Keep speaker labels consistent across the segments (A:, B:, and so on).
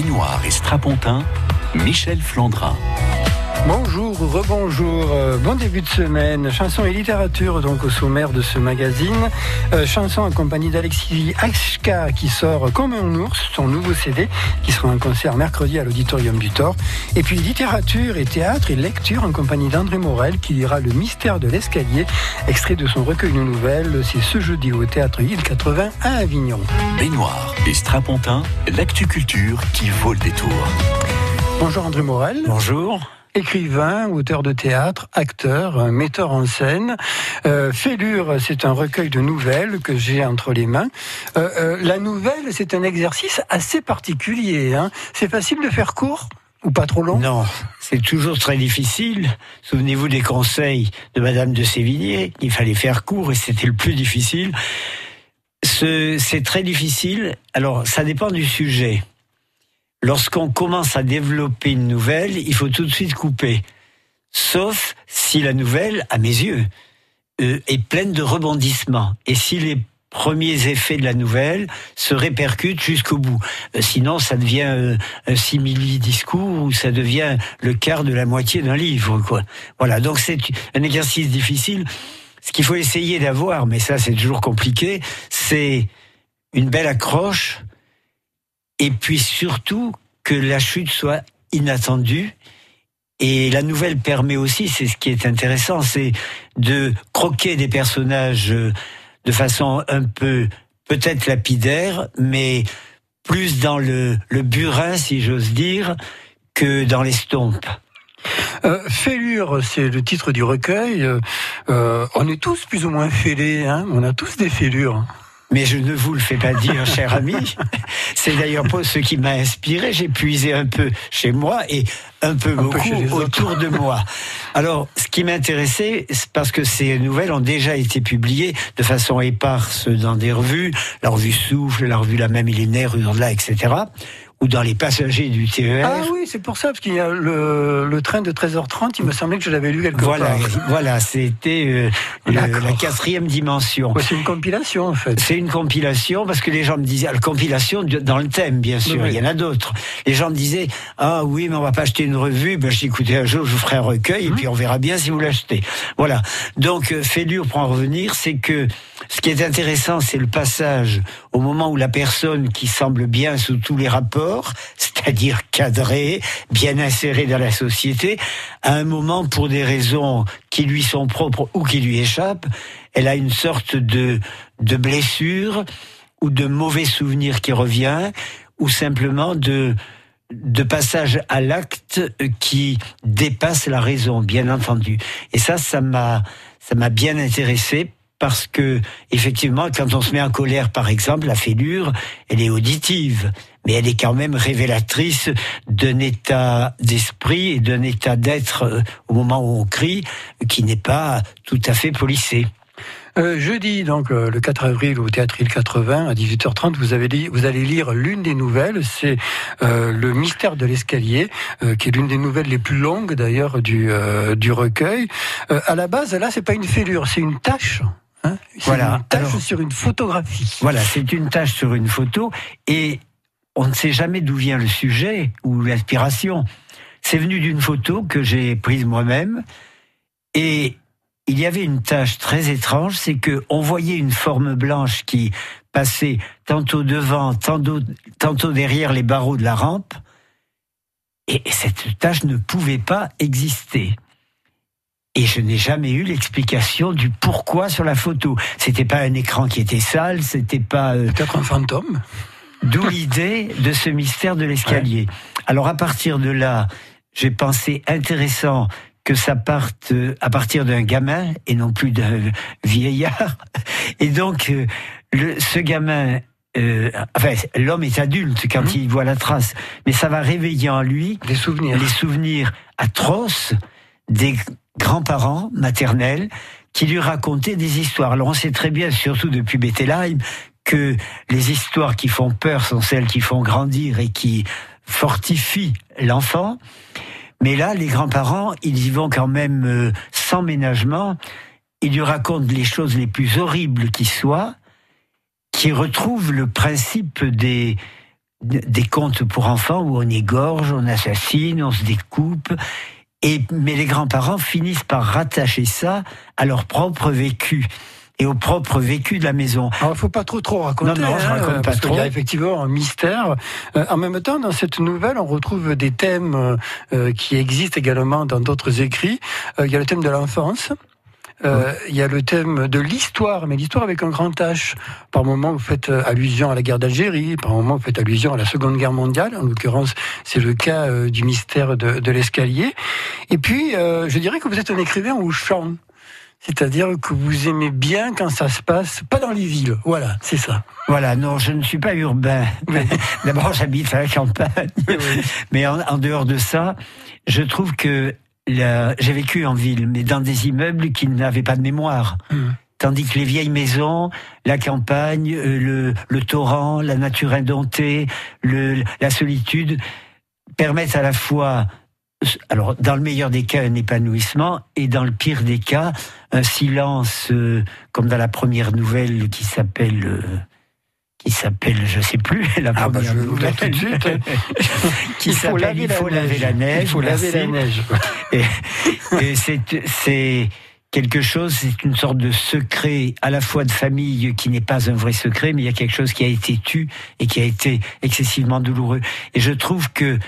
A: Baignoire et Strapontin, Michel Flandrin.
B: Bonjour, rebonjour, euh, bon début de semaine. Chanson et littérature donc au sommaire de ce magazine. Euh, chanson en compagnie d'Alexis Ashka qui sort Comme un ours, son nouveau CD qui sera en concert mercredi à l'Auditorium du Thor. Et puis littérature et théâtre et lecture en compagnie d'André Morel qui lira Le mystère de l'escalier, extrait de son recueil de nouvelles. C'est ce jeudi au théâtre Île 80 à Avignon.
A: Baignoire et Strapontin, l'actu culture qui vaut le détour.
B: Bonjour André Morel.
C: Bonjour
B: écrivain, auteur de théâtre, acteur, metteur en scène. Euh, Félure, c'est un recueil de nouvelles que j'ai entre les mains. Euh, euh, la nouvelle, c'est un exercice assez particulier. Hein. C'est facile de faire court ou pas trop long?
C: Non, c'est toujours très difficile. Souvenez-vous des conseils de Madame de Sévigné. Il fallait faire court et c'était le plus difficile. C'est très difficile. Alors, ça dépend du sujet lorsqu'on commence à développer une nouvelle, il faut tout de suite couper. Sauf si la nouvelle, à mes yeux, euh, est pleine de rebondissements. Et si les premiers effets de la nouvelle se répercutent jusqu'au bout. Euh, sinon, ça devient euh, un simili-discours ou ça devient le quart de la moitié d'un livre. Quoi. Voilà, donc c'est un exercice difficile. Ce qu'il faut essayer d'avoir, mais ça c'est toujours compliqué, c'est une belle accroche, et puis surtout que la chute soit inattendue. Et la nouvelle permet aussi, c'est ce qui est intéressant, c'est de croquer des personnages euh, de façon un peu peut-être lapidaire, mais plus dans le, le burin, si j'ose dire, que dans l'estompe.
B: Euh, fêlure, c'est le titre du recueil. Euh, on est tous plus ou moins fêlés, hein on a tous des fêlures.
C: Mais je ne vous le fais pas dire, cher ami. C'est d'ailleurs pas ce qui m'a inspiré. J'ai puisé un peu chez moi et un peu beaucoup autour de moi. Alors, ce qui m'intéressait, c'est parce que ces nouvelles ont déjà été publiées de façon éparse dans des revues, la revue Souffle, la revue La Même Millénaire, Hurla, etc ou dans les passagers du TER.
B: Ah oui, c'est pour ça, parce qu'il y a le, le, train de 13h30, il me semblait que je l'avais lu quelque
C: voilà,
B: part.
C: Voilà, c'était euh, la quatrième dimension.
B: c'est une compilation, en fait.
C: C'est une compilation, parce que les gens me disaient, la compilation dans le thème, bien sûr, il y en a d'autres. Les gens me disaient, ah oui, mais on va pas acheter une revue. Ben, je dis, écoutez, un jour, je vous ferai un recueil, et mmh. puis on verra bien si vous l'achetez. Voilà. Donc, euh, Félure, pour en revenir, c'est que ce qui est intéressant, c'est le passage au moment où la personne qui semble bien sous tous les rapports, c'est-à-dire cadré, bien inséré dans la société, à un moment, pour des raisons qui lui sont propres ou qui lui échappent, elle a une sorte de, de blessure ou de mauvais souvenir qui revient, ou simplement de, de passage à l'acte qui dépasse la raison, bien entendu. Et ça, ça m'a, ça m'a bien intéressé parce que effectivement, quand on se met en colère, par exemple, la fêlure, elle est auditive, mais elle est quand même révélatrice d'un état d'esprit et d'un état d'être euh, au moment où on crie, qui n'est pas tout à fait polissé.
B: Euh, jeudi, donc euh, le 4 avril au Théâtre Île 80 à 18h30, vous, avez vous allez lire l'une des nouvelles, c'est Le mystère de l'escalier, qui est l'une des nouvelles les plus longues d'ailleurs du, du recueil. à la base, là, c'est pas une fêlure, c'est une tâche.
C: Hein voilà.
B: Une tâche sur une photographie.
C: Voilà, c'est une tâche sur une photo et on ne sait jamais d'où vient le sujet ou l'inspiration. C'est venu d'une photo que j'ai prise moi-même et il y avait une tâche très étrange, c'est que on voyait une forme blanche qui passait tantôt devant, tantôt, tantôt derrière les barreaux de la rampe et cette tâche ne pouvait pas exister. Et je n'ai jamais eu l'explication du pourquoi sur la photo. C'était pas un écran qui était sale, c'était pas.
B: Euh, Peut-être un fantôme.
C: D'où l'idée de ce mystère de l'escalier. Alors à partir de là, j'ai pensé intéressant que ça parte euh, à partir d'un gamin et non plus d'un vieillard. Et donc, euh, le, ce gamin euh, enfin, l'homme est adulte quand mmh. il voit la trace, mais ça va réveiller en lui
B: des souvenirs,
C: les souvenirs atroces des grands-parents maternels qui lui racontaient des histoires. Alors on sait très bien, surtout depuis Bethlehem, que les histoires qui font peur sont celles qui font grandir et qui fortifient l'enfant. Mais là, les grands-parents, ils y vont quand même euh, sans ménagement. Ils lui racontent les choses les plus horribles qui soient, qui retrouvent le principe des, des contes pour enfants où on égorge, on assassine, on se découpe. Et, mais les grands-parents finissent par rattacher ça à leur propre vécu et au propre vécu de la maison.
B: Alors, il faut pas trop trop raconter,
C: Non, non, je
B: hein,
C: raconte pas
B: parce qu'il y
C: trop.
B: a effectivement un mystère. Euh, en même temps, dans cette nouvelle, on retrouve des thèmes euh, qui existent également dans d'autres écrits. Euh, il y a le thème de l'enfance. Euh, Il y a le thème de l'histoire, mais l'histoire avec un grand H. Par moment, vous faites euh, allusion à la guerre d'Algérie, par moment, vous faites allusion à la Seconde Guerre mondiale. En l'occurrence, c'est le cas euh, du mystère de, de l'escalier. Et puis, euh, je dirais que vous êtes un écrivain au chant. C'est-à-dire que vous aimez bien quand ça se passe, pas dans les villes. Voilà, c'est ça.
C: Voilà, non, je ne suis pas urbain. D'abord, j'habite à la campagne. Mais en, en dehors de ça, je trouve que j'ai vécu en ville, mais dans des immeubles qui n'avaient pas de mémoire.
B: Mhm.
C: Tandis que les vieilles maisons, la campagne, euh, le, le torrent, la nature indomptée, le, la solitude, permettent à la fois, alors dans le meilleur des cas, un épanouissement, et dans le pire des cas, un silence, euh, comme dans la première nouvelle qui s'appelle... euh, qui s'appelle, je sais plus, la
B: Ah, bah,
C: première
B: je
C: nouvelle,
B: dire tout de suite.
C: qui
B: Il faut
C: s'appelle
B: laver
C: Il
B: la
C: faut laver
B: neige.
C: la neige.
B: Il faut laver la neige.
C: Et, et c'est, c'est quelque chose, c'est une sorte de secret à la fois de famille qui n'est pas un vrai secret, mais il y a quelque chose qui a été tu et qui a été excessivement douloureux. Et je trouve que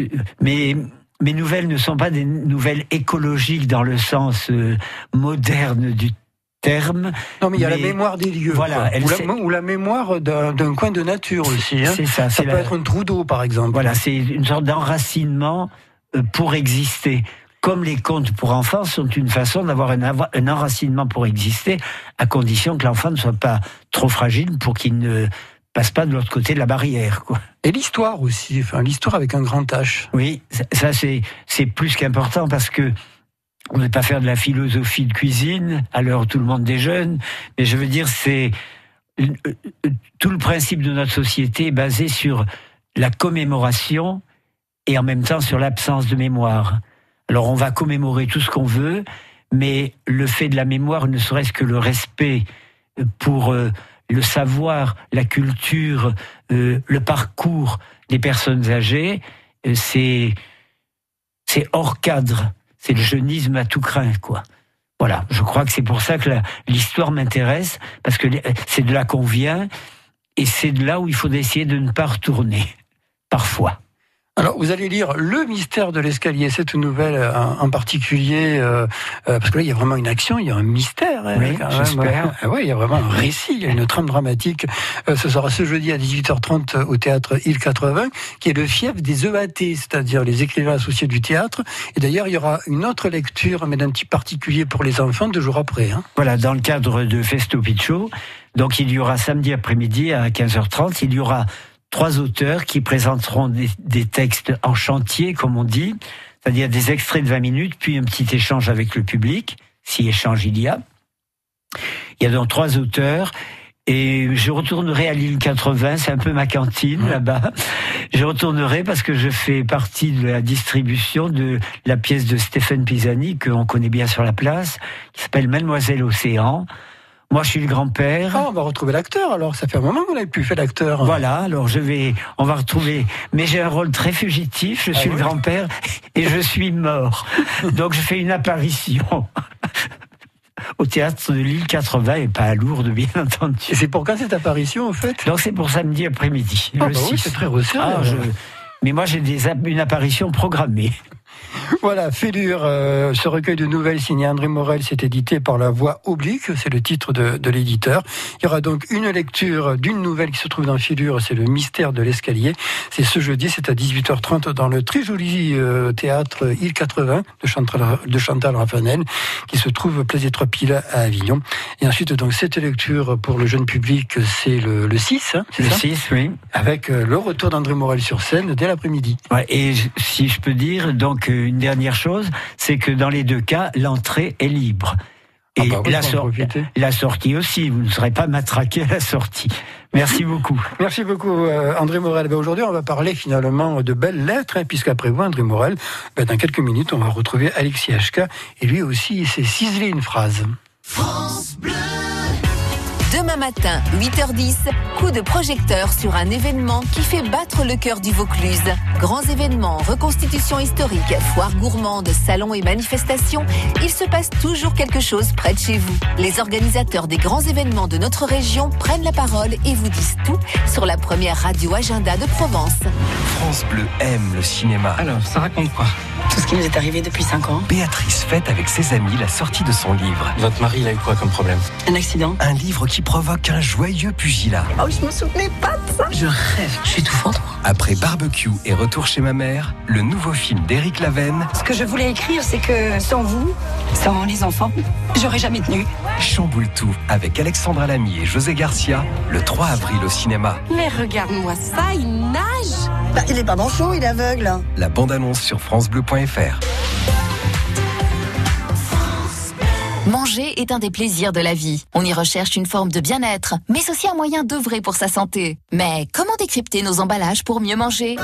C: euh, mes, mes nouvelles ne sont pas des nouvelles écologiques dans le sens euh, moderne du terme.
B: Non, mais il y a la mémoire des lieux.
C: Voilà, elle
B: ou, la, ou la mémoire d'un coin de nature aussi. hein.
C: C'est ça,
B: Ça peut
C: la-
B: être un trou d'eau, par exemple.
C: Voilà, c'est une sorte d'enracinement euh, pour exister. Comme les contes pour enfants sont une façon d'avoir un, enracinement pour exister, à condition que l'enfant ne soit pas trop fragile pour qu'il ne passe pas de l'autre côté de la barrière. Quoi.
B: Et l'histoire aussi. Enfin, l'histoire avec un grand H.
C: Oui, ça- ça c'est c'est plus qu'important parce que on ne va pas faire de la philosophie de cuisine où tout le monde déjeune, mais je veux dire c'est euh, euh, tout le principe de notre société est basé sur la commémoration et en même temps sur l'absence de mémoire. Alors on va commémorer tout ce qu'on veut, mais le fait de la mémoire, ne serait-ce que le respect euh, pour le savoir, la culture, le parcours des personnes âgées, c'est hors cadre. C'est le jeunisme à tout craint, quoi. Voilà, je crois que c'est pour ça que l'histoire m'intéresse, parce que c'est de là qu'on vient, et c'est de là où il faut essayer de ne pas retourner, parfois.
B: Alors, vous allez lire Le mystère de l'escalier, cette nouvelle euh, en, particulier, euh, euh, parce que là, il y a vraiment une action, il y a un mystère. hein,
C: Oui, j'espère.
B: Ouais, il y a vraiment un récit, il y a une trame dramatique. Euh, ce sera ce jeudi à 18h30 au théâtre Île 80, qui est le fief des EAT, c'est-à-dire les écrivains associés du théâtre. Et d'ailleurs, il y aura une autre lecture, mais d'un petit particulier pour les enfants, deux jours après. Hein.
C: Voilà, dans le cadre de Festo Piccho, donc il y aura samedi après-midi à 15h30, il y aura trois auteurs qui présenteront des, des textes en chantier, comme on dit, c'est-à-dire des extraits de 20 minutes, puis un petit échange avec le public, si échange il y a. Il y a donc trois auteurs. Et je retournerai à l'île 80, c'est un peu ma cantine là-bas. Je retournerai parce que je fais partie de la distribution de la pièce de Stéphane Pisani, qu'on connaît bien sur la place, qui s'appelle Mademoiselle Océan. Moi, je suis le grand-père.
B: Ah, on va retrouver l'acteur, alors ça fait un moment qu'on n'avait plus fait l'acteur.
C: Voilà, alors je vais, on va retrouver. Mais j'ai un rôle très fugitif. Je suis
B: Ah
C: le
B: oui
C: grand-père et je suis mort. Donc je fais une apparition au théâtre de l'île 80 et pas à Lourdes, bien entendu.
B: Et c'est pour quand cette apparition, en fait?
C: Donc c'est pour samedi après-midi,
B: Ah
C: le
B: bah oui,
C: 6.
B: c'est très resserré.
C: Ah, je- Mais moi j'ai des une apparition programmée.
B: Voilà, Félure, euh, ce recueil de nouvelles signé André Morel, c'est édité par La Voix Oblique, c'est le titre de, de l'éditeur. Il y aura donc une lecture d'une nouvelle qui se trouve dans Félure, c'est Le mystère de l'escalier. C'est ce jeudi, c'est à 18h30 dans le très joli euh, théâtre Île 80 de Chantal, de Chantal Raffanel, qui se trouve place des Trois Piles à Avignon. Et ensuite, donc, cette lecture pour le jeune public, c'est le, le 6, hein, c'est
C: Le
B: ça
C: 6, oui.
B: Avec euh, le retour d'André Morel sur scène dès l'après-midi.
C: Ouais, et si je peux dire, donc une dernière chose, c'est que dans les deux cas, l'entrée est libre.
B: Ah
C: Et
B: bah oui,
C: la,
B: faut en
C: sor-
B: profiter.
C: la sortie aussi, vous ne serez pas matraqué à la sortie. Merci beaucoup.
B: Merci beaucoup euh, André Morel. Ben, Aujourd'hui, on va parler finalement de belles lettres, hein, puisqu'après vous, André Morel, ben, dans quelques minutes, on va retrouver Alexis HK, et lui aussi, il s'est ciselé une phrase.
D: Demain matin, 8h10, coup de projecteur sur un événement qui fait battre le cœur du Vaucluse. Grands événements, reconstitution historique, foire gourmande, salons et manifestations, il se passe toujours quelque chose près de chez vous. Les organisateurs des grands événements de notre région prennent la parole et vous disent tout sur la première radio agenda de Provence.
E: France Bleu aime le cinéma.
F: Alors, ça raconte quoi?
G: Tout ce qui nous est arrivé depuis 5 ans.
E: Béatrice fête avec ses amis la sortie de son livre.
F: Votre mari, il a eu quoi comme problème?
G: Un accident.
E: Un livre qui provoque un joyeux pugilat.
G: Oh, je me souvenais pas de ça. Je rêve, je suis tout fendre.
E: Après Barbecue et Retour chez ma mère, le nouveau film d'Éric Lavenne
G: Ce que je voulais écrire, c'est que sans vous, sans les enfants, j'aurais jamais tenu.
E: chamboule tout avec Alexandra Lamy et José Garcia le 3 avril au cinéma.
H: Mais regarde-moi ça, il nage
I: Bah, il est pas manchot, il est aveugle.
E: La bande-annonce sur francebleu.fr.
D: Manger est un des plaisirs de la vie. On y recherche une forme de bien-être, mais aussi un moyen d'œuvrer pour sa santé. Mais comment décrypter nos emballages pour mieux manger?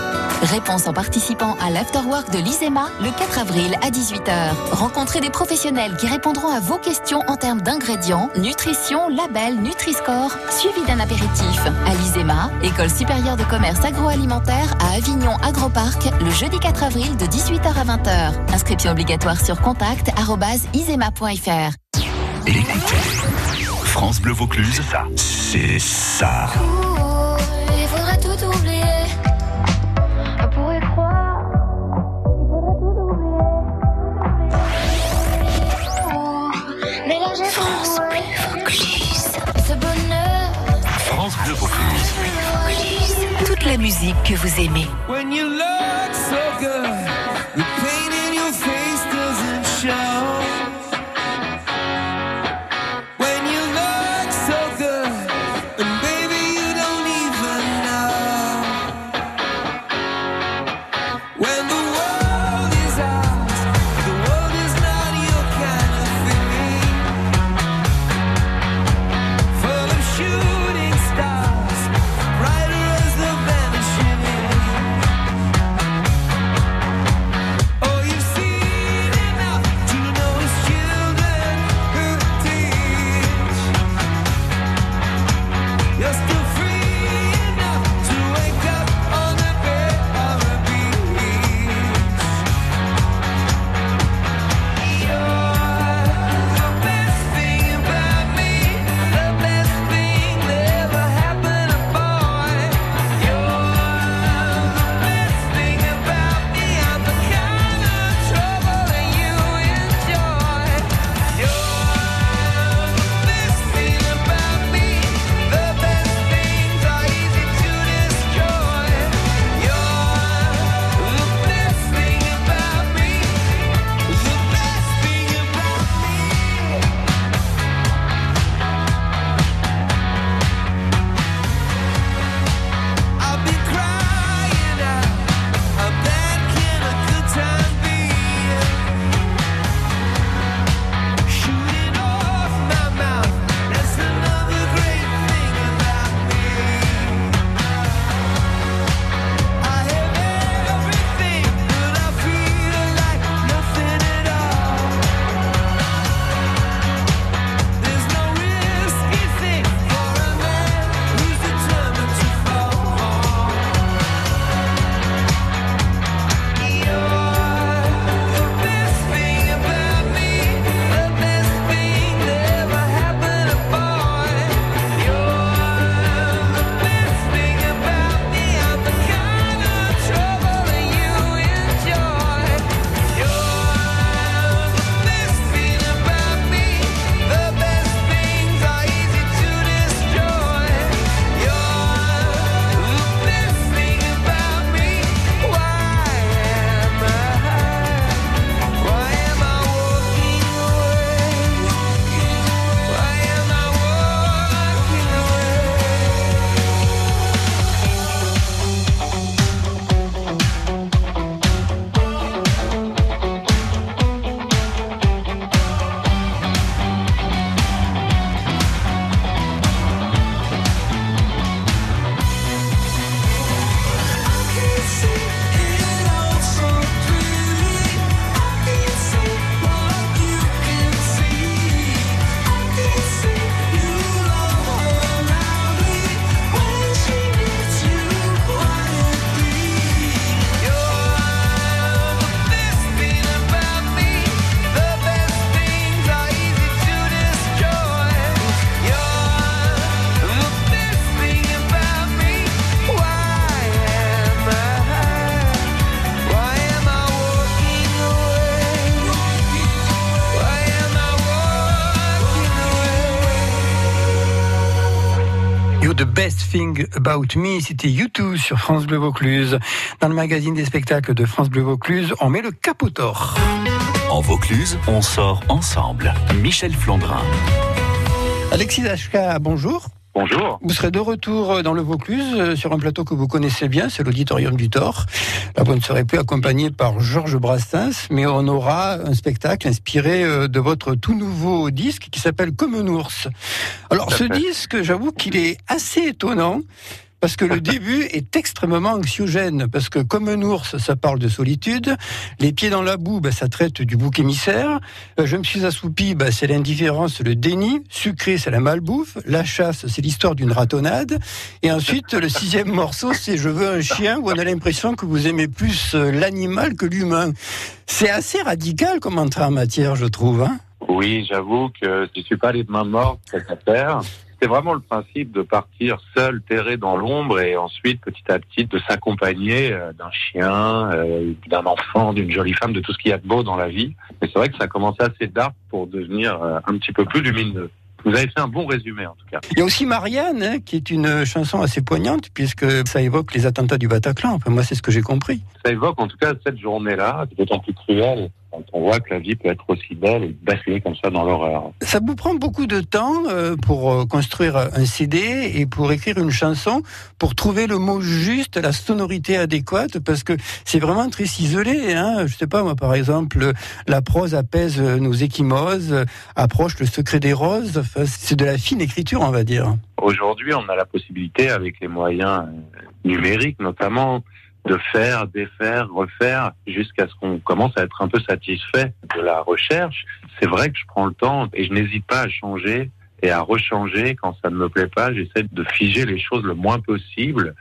D: Réponse en participant à l'Afterwork de l'ISEMA le 4 avril à 18h. Rencontrez des professionnels qui répondront à vos questions en termes d'ingrédients, nutrition, label, Nutri-Score, suivi d'un apéritif. À l'ISEMA, École supérieure de commerce agroalimentaire à Avignon Agroparc, le jeudi 4 avril de 18h à 20h. Inscription obligatoire sur contact
A: Écoutez, France Bleu Vaucluse, c'est ça.
J: Il faudrait tout oublier. On pourrait croire. Il faudrait tout oublier. Oh, France Bleu Vaucluse. Ce bonheur.
A: France Bleu Vaucluse.
D: Toute la musique que vous aimez.
K: When you look so good, Thing
B: About Me, c'était YouTube sur France Bleu Vaucluse. Dans le magazine des spectacles de France Bleu Vaucluse, on met le capotor.
A: En Vaucluse, on sort ensemble. Michel Flandrin.
B: Alexis Ashka, bonjour.
L: Bonjour.
B: Vous serez de retour dans le Vaucluse euh, sur un plateau que vous connaissez bien, c'est l'Auditorium du Thor. Là, vous ne serez plus accompagné par Georges Brassens, mais on aura un spectacle inspiré euh, de votre tout nouveau disque qui s'appelle Comme un ours. Alors, ce disque, j'avoue qu'il est assez étonnant. Parce que le début est extrêmement anxiogène, parce que comme un ours, ça parle de solitude, les pieds dans la boue, bah, ça traite du bouc émissaire, Euh, je me suis assoupi, bah, c'est l'indifférence, le déni, sucré, c'est la malbouffe, la chasse, c'est l'histoire d'une ratonnade, et ensuite, le sixième morceau, c'est je veux un chien, où on a l'impression que vous aimez plus euh, l'animal que l'humain. C'est assez radical comme entrée en matière, je trouve. Hein
L: Oui, j'avoue que je suis pas les mains mortes cette affaire. C'est vraiment le principe de partir seul, terré dans l'ombre, et ensuite, petit à petit, de s'accompagner euh, d'un chien, euh, d'un enfant, d'une jolie femme, de tout ce qu'il y a de beau dans la vie. Mais c'est vrai que ça a commencé assez dark pour devenir euh, un petit peu plus lumineux. Vous avez fait un bon résumé, en tout cas.
B: Il y a aussi Marianne, hein, qui est une chanson assez poignante, puisque ça évoque les attentats du Bataclan. Enfin, moi, c'est ce que j'ai compris.
L: Ça évoque en tout cas cette journée-là, d'autant plus cruel quand on voit que la vie peut être aussi belle et basculer comme ça dans l'horreur.
B: Ça vous prend beaucoup de temps euh, pour euh, construire un CD et pour écrire une chanson, pour trouver le mot juste, la sonorité adéquate, parce que c'est vraiment très ciselé. Hein. Je sais pas, moi, par exemple, la prose apaise nos échymoses, approche le secret des roses. Enfin, c'est de la fine écriture, on va dire.
L: Aujourd'hui, on a la possibilité, avec les moyens euh, numériques notamment, de faire, défaire, refaire, jusqu'à ce qu'on commence à être un peu satisfait de la recherche. C'est vrai que je prends le temps et je n'hésite pas à changer et à rechanger quand ça ne me plaît pas. J'essaie de figer les choses le moins possible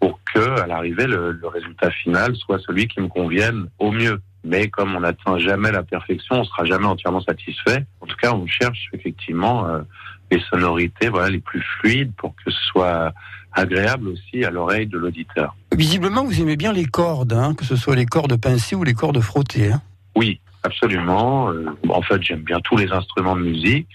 L: pour que, à l'arrivée, le, le résultat final soit celui qui me convienne au mieux. Mais comme on n'atteint jamais la perfection, on sera jamais entièrement satisfait. En tout cas, on cherche effectivement euh, les sonorités, voilà, les plus fluides pour que ce soit agréable aussi à l'oreille de l'auditeur.
B: Visiblement, vous aimez bien les cordes, hein, que ce soit les cordes pincées ou les cordes frottées. Hein.
L: Oui, absolument. Euh, en fait, j'aime bien tous les instruments de musique,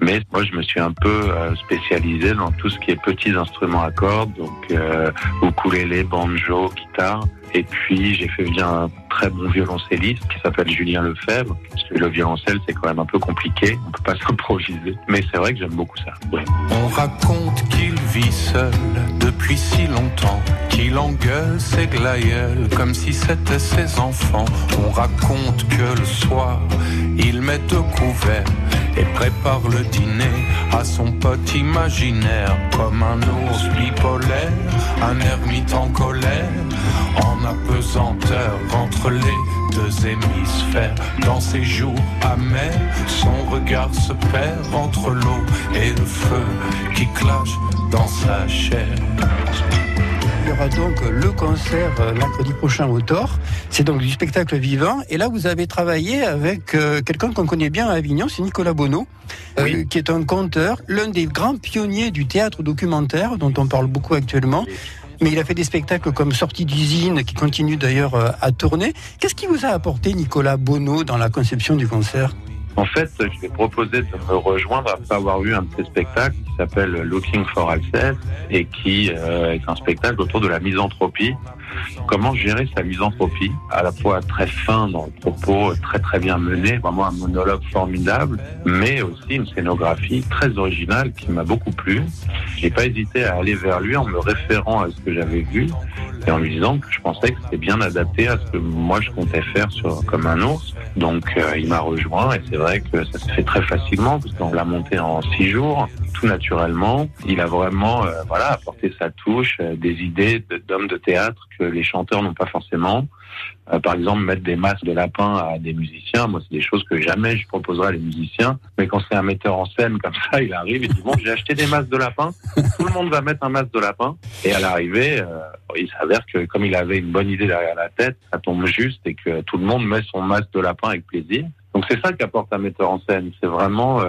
L: mais moi, je me suis un peu euh, spécialisé dans tout ce qui est petits instruments à cordes, donc euh, ukulélé, banjo, guitare. Et puis, j'ai fait venir un très bon violoncelliste qui s'appelle Julien Lefebvre. Parce que le violoncelle, c'est quand même un peu compliqué. On peut pas s'improviser. Mais c'est vrai que j'aime beaucoup ça.
M: On raconte qu'il vit seul depuis si longtemps, qu'il engueule ses glaïeuls comme si c'était ses enfants. On raconte que le soir, il met au couvert et prépare le dîner à son pote imaginaire comme un ours bipolaire, un ermite en colère, apesanteur entre les deux hémisphères. Dans ses joues amères, son regard se perd entre l'eau et le feu qui clash dans sa chair.
B: Il y aura donc le concert euh, mercredi prochain au Thor. C'est donc du spectacle vivant. Et là, vous avez travaillé avec euh, quelqu'un qu'on connaît bien à Avignon, c'est Nicolas Bonneau, euh,
L: Oui.
B: qui est un conteur, l'un des grands pionniers du théâtre documentaire, dont on parle beaucoup actuellement. Mais il a fait des spectacles comme Sortie d'usine, qui continue d'ailleurs euh, à tourner. Qu'est-ce qui vous a apporté Nicolas Bonneau dans la conception du concert?
L: En fait, je lui ai proposé de me rejoindre après avoir vu un de ses spectacles qui s'appelle Looking for Alceste et qui euh, est un spectacle autour de la misanthropie. Comment gérer sa misanthropie, à la fois très fin dans le propos, très très bien mené, vraiment un monologue formidable, mais aussi une scénographie très originale qui m'a beaucoup plu. J'ai pas hésité à aller vers lui en me référant à ce que j'avais vu et en lui disant que je pensais que c'était bien adapté à ce que moi je comptais faire sur comme un ours. Donc euh, il m'a rejoint et c'est vrai que ça se fait très facilement parce qu'on l'a monté en six jours, naturellement. Il a vraiment euh, voilà apporté sa touche, euh, des idées d'hommes de théâtre que les chanteurs n'ont pas forcément. Euh, par exemple, mettre des masques de lapin à des musiciens, moi c'est des choses que jamais je proposerais à les musiciens. Mais quand c'est un metteur en scène comme ça, il arrive et dit bon j'ai acheté des masques de lapin, tout le monde va mettre un masque de lapin. Et à l'arrivée, il s'avère que comme il avait une bonne idée derrière la tête, ça tombe juste et que tout le monde met son masque de lapin avec plaisir. Donc c'est ça qu'apporte un metteur en scène. C'est vraiment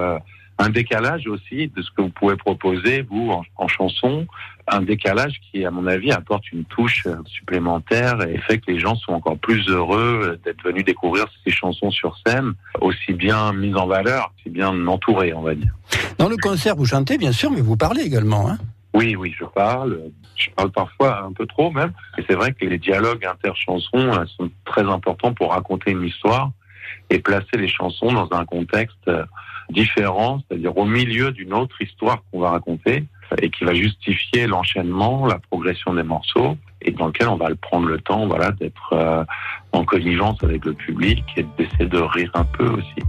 L: un décalage aussi de ce que vous pouvez proposer, vous, en, en chanson. Un décalage qui, à mon avis, apporte une touche euh, supplémentaire et fait que les gens sont encore plus heureux euh, d'être venus découvrir ces chansons sur scène, aussi bien mises en valeur, aussi bien entourées, on va dire.
B: Dans le concert, vous chantez bien sûr, mais vous parlez également. Hein
L: Oui, oui, je parle. Je parle parfois un peu trop même. Et c'est vrai que les dialogues interchansons euh, sont très importants pour raconter une histoire et placer les chansons dans un contexte différent, c'est-à-dire au milieu d'une autre histoire qu'on va raconter et qui va justifier l'enchaînement, la progression des morceaux et dans lequel on va prendre le temps, voilà, d'être euh, en connivence avec le public et d'essayer de rire un peu aussi.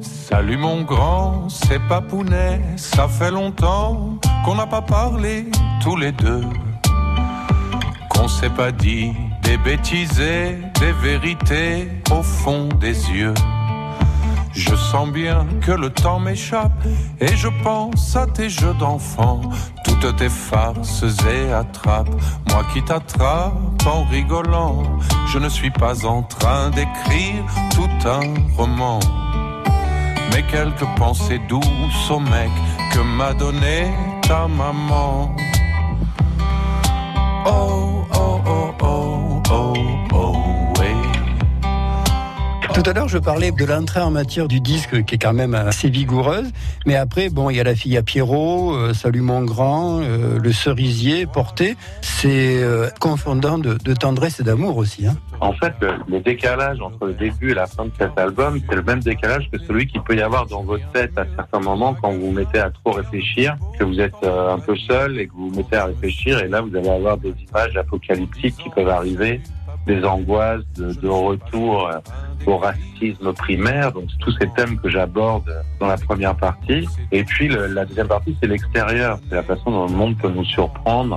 M: Salut mon grand, c'est Papounet, ça fait longtemps qu'on n'a pas parlé tous les deux, qu'on s'est pas dit des bêtises et des vérités au fond des yeux. Je sens bien que le temps m'échappe et je pense à tes jeux d'enfant, toutes tes farces et attrapes, moi qui t'attrape en rigolant. Je ne suis pas en train d'écrire tout un roman, mais quelques pensées douces au mec que m'a donné ta maman. Oh, oh, oh, oh, oh.
B: Tout à l'heure, je parlais de l'entrée en matière du disque qui est quand même assez vigoureuse. Mais après, bon, il y a la fille à Pierrot, euh, Salut mon grand, euh, le cerisier porté. C'est euh, confondant de, tendresse et d'amour aussi. Hein.
L: En fait, le, décalage entre le début et la fin de cet album, c'est le même décalage que celui qu'il peut y avoir dans votre tête à certains moments quand vous vous mettez à trop réfléchir, que vous êtes un peu seul et que vous vous mettez à réfléchir. Et là, vous allez avoir des images apocalyptiques qui peuvent arriver, des angoisses de, de retour au racisme primaire. Donc, tous ces thèmes que j'aborde dans la première partie. Et puis, la deuxième partie, c'est l'extérieur. C'est la façon dont le monde peut nous surprendre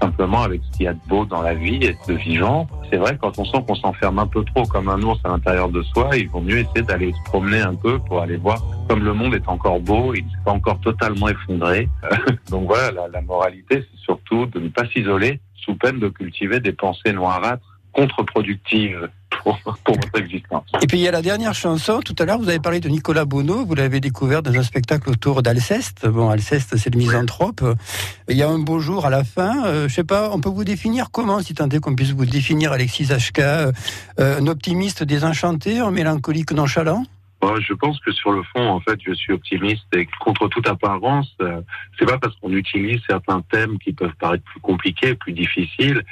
L: simplement avec ce qu'il y a de beau dans la vie et de vivant. C'est vrai, quand on sent qu'on s'enferme un peu trop comme un ours à l'intérieur de soi, il vaut mieux essayer d'aller se promener un peu pour aller voir comme le monde est encore beau, il ne s'est pas encore totalement effondré. Donc voilà, la, la moralité, c'est surtout de ne pas s'isoler sous peine de cultiver des pensées noirâtres contre-productives pour, pour votre existence.
B: Et puis il y a la dernière chanson. Tout à l'heure, vous avez parlé de Nicolas Bono. Vous l'avez découvert dans un spectacle autour d'Alceste. Bon, Alceste, c'est le misanthrope. Il y a un beau jour à la fin. Euh, je sais pas, on peut vous définir comment, si tant est qu'on puisse vous définir, Alexis HK, euh, un optimiste désenchanté, un mélancolique nonchalant?
L: Je pense que sur le fond, en fait, je suis optimiste et contre toute apparence, euh, c'est pas parce qu'on utilise certains thèmes qui peuvent paraître plus compliqués, plus difficiles,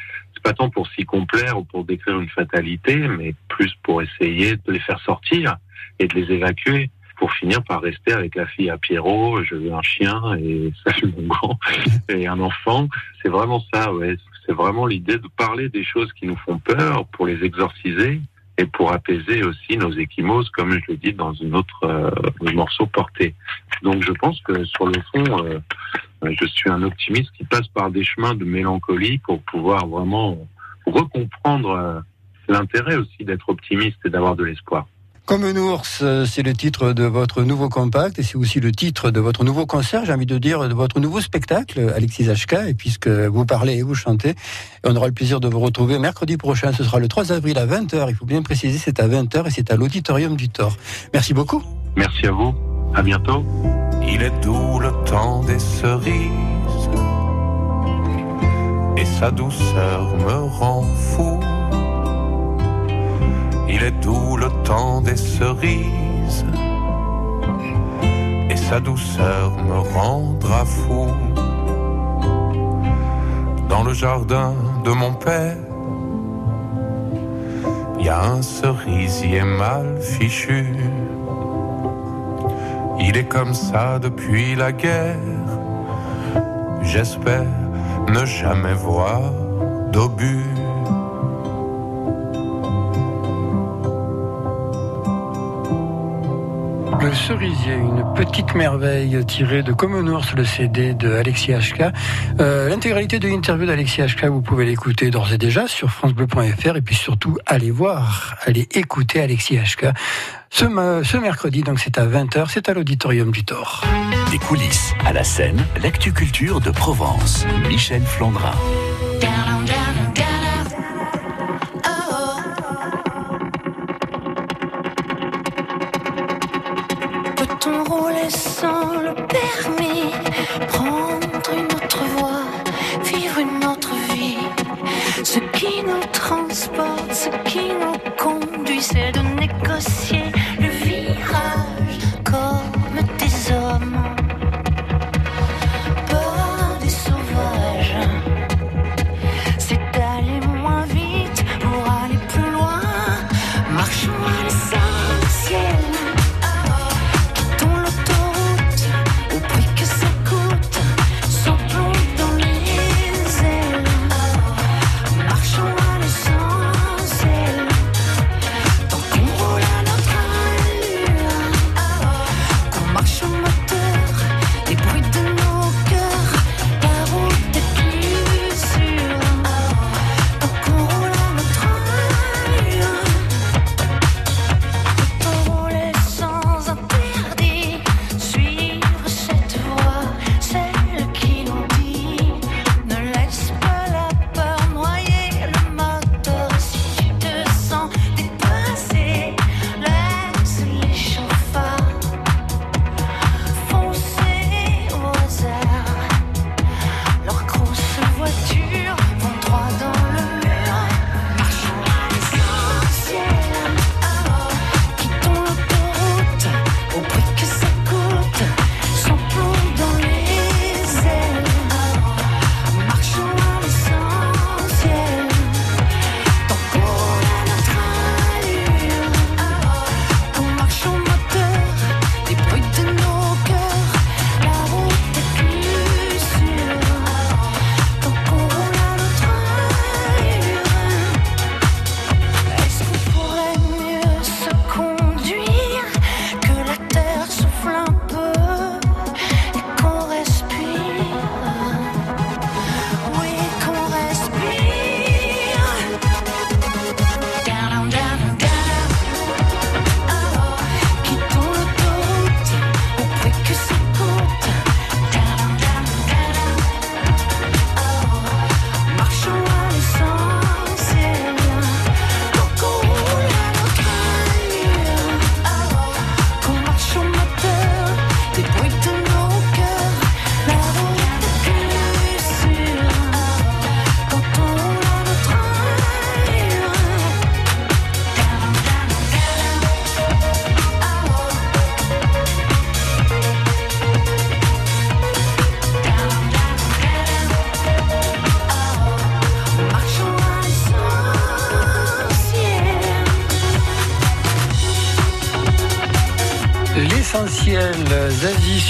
L: c'est pas tant pour s'y complaire ou pour décrire une fatalité, mais plus pour essayer de les faire sortir et de les évacuer pour finir par rester avec la fille à Pierrot, je veux un chien et salut mon grand et un enfant. C'est vraiment ça, ouais. C'est vraiment l'idée de parler des choses qui nous font peur pour les exorciser et pour apaiser aussi nos échymoses, comme je le dis dans une autre euh, morceau porté. Donc je pense que sur le fond, euh, je suis un optimiste qui passe par des chemins de mélancolie pour pouvoir vraiment recomprendre euh, l'intérêt aussi d'être optimiste et d'avoir de l'espoir.
B: Comme un ours, euh, c'est le titre de votre nouveau compact et c'est aussi le titre de votre nouveau concert, j'ai envie de dire, de votre nouveau spectacle, Alexis HK. Et puisque vous parlez et vous chantez, on aura le plaisir de vous retrouver mercredi prochain. Ce sera le 3 avril à 20h. Il faut bien préciser, c'est à 20h et c'est à l'Auditorium du Thor. Merci beaucoup.
L: Merci à vous. À bientôt.
M: Il est doux le temps des cerises et sa douceur me rend fou. Il est doux le temps des cerises et sa douceur me rendra fou. Dans le jardin de mon père, il y a un cerisier mal fichu. Il est comme ça depuis la guerre. J'espère ne jamais voir d'obus.
B: Cerisier, une petite merveille tirée de Comme un ours, le CD de Alexis HK. Euh, L'intégralité de l'interview d'Alexis HK, vous pouvez l'écouter d'ores et déjà sur francebleu.fr et puis surtout allez voir, allez écouter Alexis HK. Ce, me- ce mercredi, donc c'est à 20h, c'est à l'auditorium du Thor.
A: Des coulisses à la scène, l'actu culture de Provence. Michel Flandrin.
N: Ce qui nous transporte, ce qui nous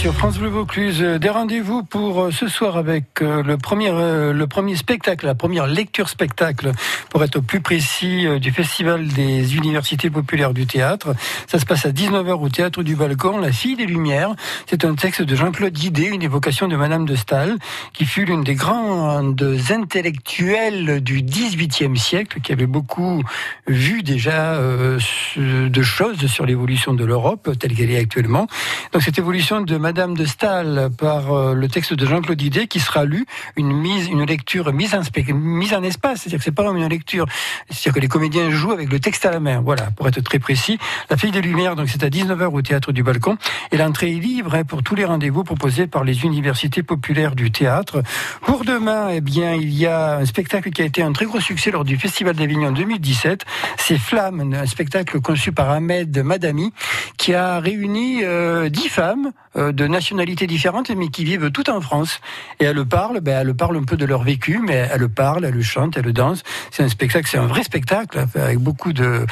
B: sur France Bleu Vaucluse. Des rendez-vous pour euh, ce soir avec euh, le premier, euh, le premier spectacle, la première lecture spectacle, pour être plus précis, du Festival des Universités Populaires du Théâtre. Ça se passe à 19h au Théâtre du Balcon, La Fille des Lumières. C'est un texte de Jean-Claude Guidé, une évocation de Madame de Staël, qui fut l'une des grandes intellectuelles du XVIIIe siècle, qui avait beaucoup vu déjà de choses sur l'évolution de l'Europe telle qu'elle est actuellement. Donc cette évolution de Madame de Staël par euh, le texte de Jean-Claude Didet qui sera lu, une mise, une lecture mise en, mise en espace, c'est-à-dire que c'est pas une lecture, c'est-à-dire que les comédiens jouent avec le texte à la main. Voilà, pour être très précis. La Fille des Lumières, donc c'est à 19h au Théâtre du Balcon, et l'entrée est libre hein, pour tous les rendez-vous proposés par les universités populaires du théâtre. Pour demain, eh bien, il y a un spectacle qui a été un très gros succès lors du Festival d'Avignon 2017. C'est Flamme, un spectacle conçu par Ahmed Madami, qui a réuni euh, dix femmes euh, de nationalités différentes, mais qui vivent toutes en France. Et elles parlent, ben, elles parlent un peu de leur vécu, mais elles parlent, elles chantent, elles dansent. C'est un spectacle, c'est un vrai spectacle, avec beaucoup de,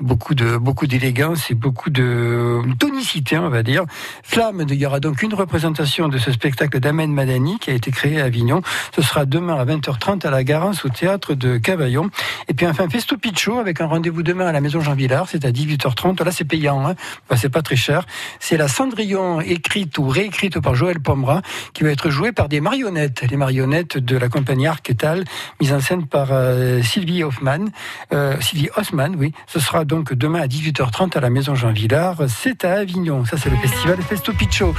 B: beaucoup de, beaucoup d'élégance et beaucoup de tonicité, on va dire. Flamme, il y aura donc une représentation de ce spectacle d'Amen Madani qui a été créé à Avignon. Ce sera demain à 20h30 à la Garance au théâtre de Cavaillon. Et puis enfin, Festo Piccho avec un rendez-vous demain à la Maison Jean Villard, c'est à 18h30. Là, c'est payant, hein c'est pas très cher. C'est la Cendrillon écrite ou réécrite par Joël Pomera qui va être jouée par des marionnettes, les marionnettes de la compagnie Arquetal, mise en scène par euh, Sylvie Hoffman, euh, Sylvie Haussmann, oui. Ce sera donc demain à 18h30 à la Maison Jean Villard. C'est à Avignon. Ça, c'est le festival Festo Piccho.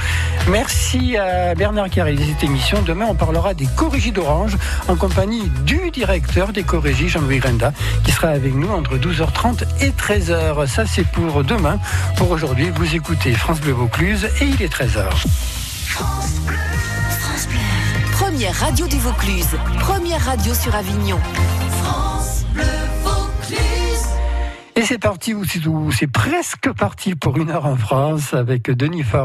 B: Merci à Bernard qui a réalisé cette émission. Demain, on parlera des corrigies d'Orange en compagnie du directeur des corrigies, Jean-Louis Grenda, qui sera avec nous entre 12h30 et 13h. Ça, c'est pour demain. Pour Aujourd'hui, vous écoutez France Bleu Vaucluse et il est 13h.
D: France Bleu, France Bleu. Première radio du Vaucluse, première radio sur Avignon. France Bleu
B: Vaucluse. Et c'est parti, ou c'est presque parti pour une heure en France avec Denis Faro.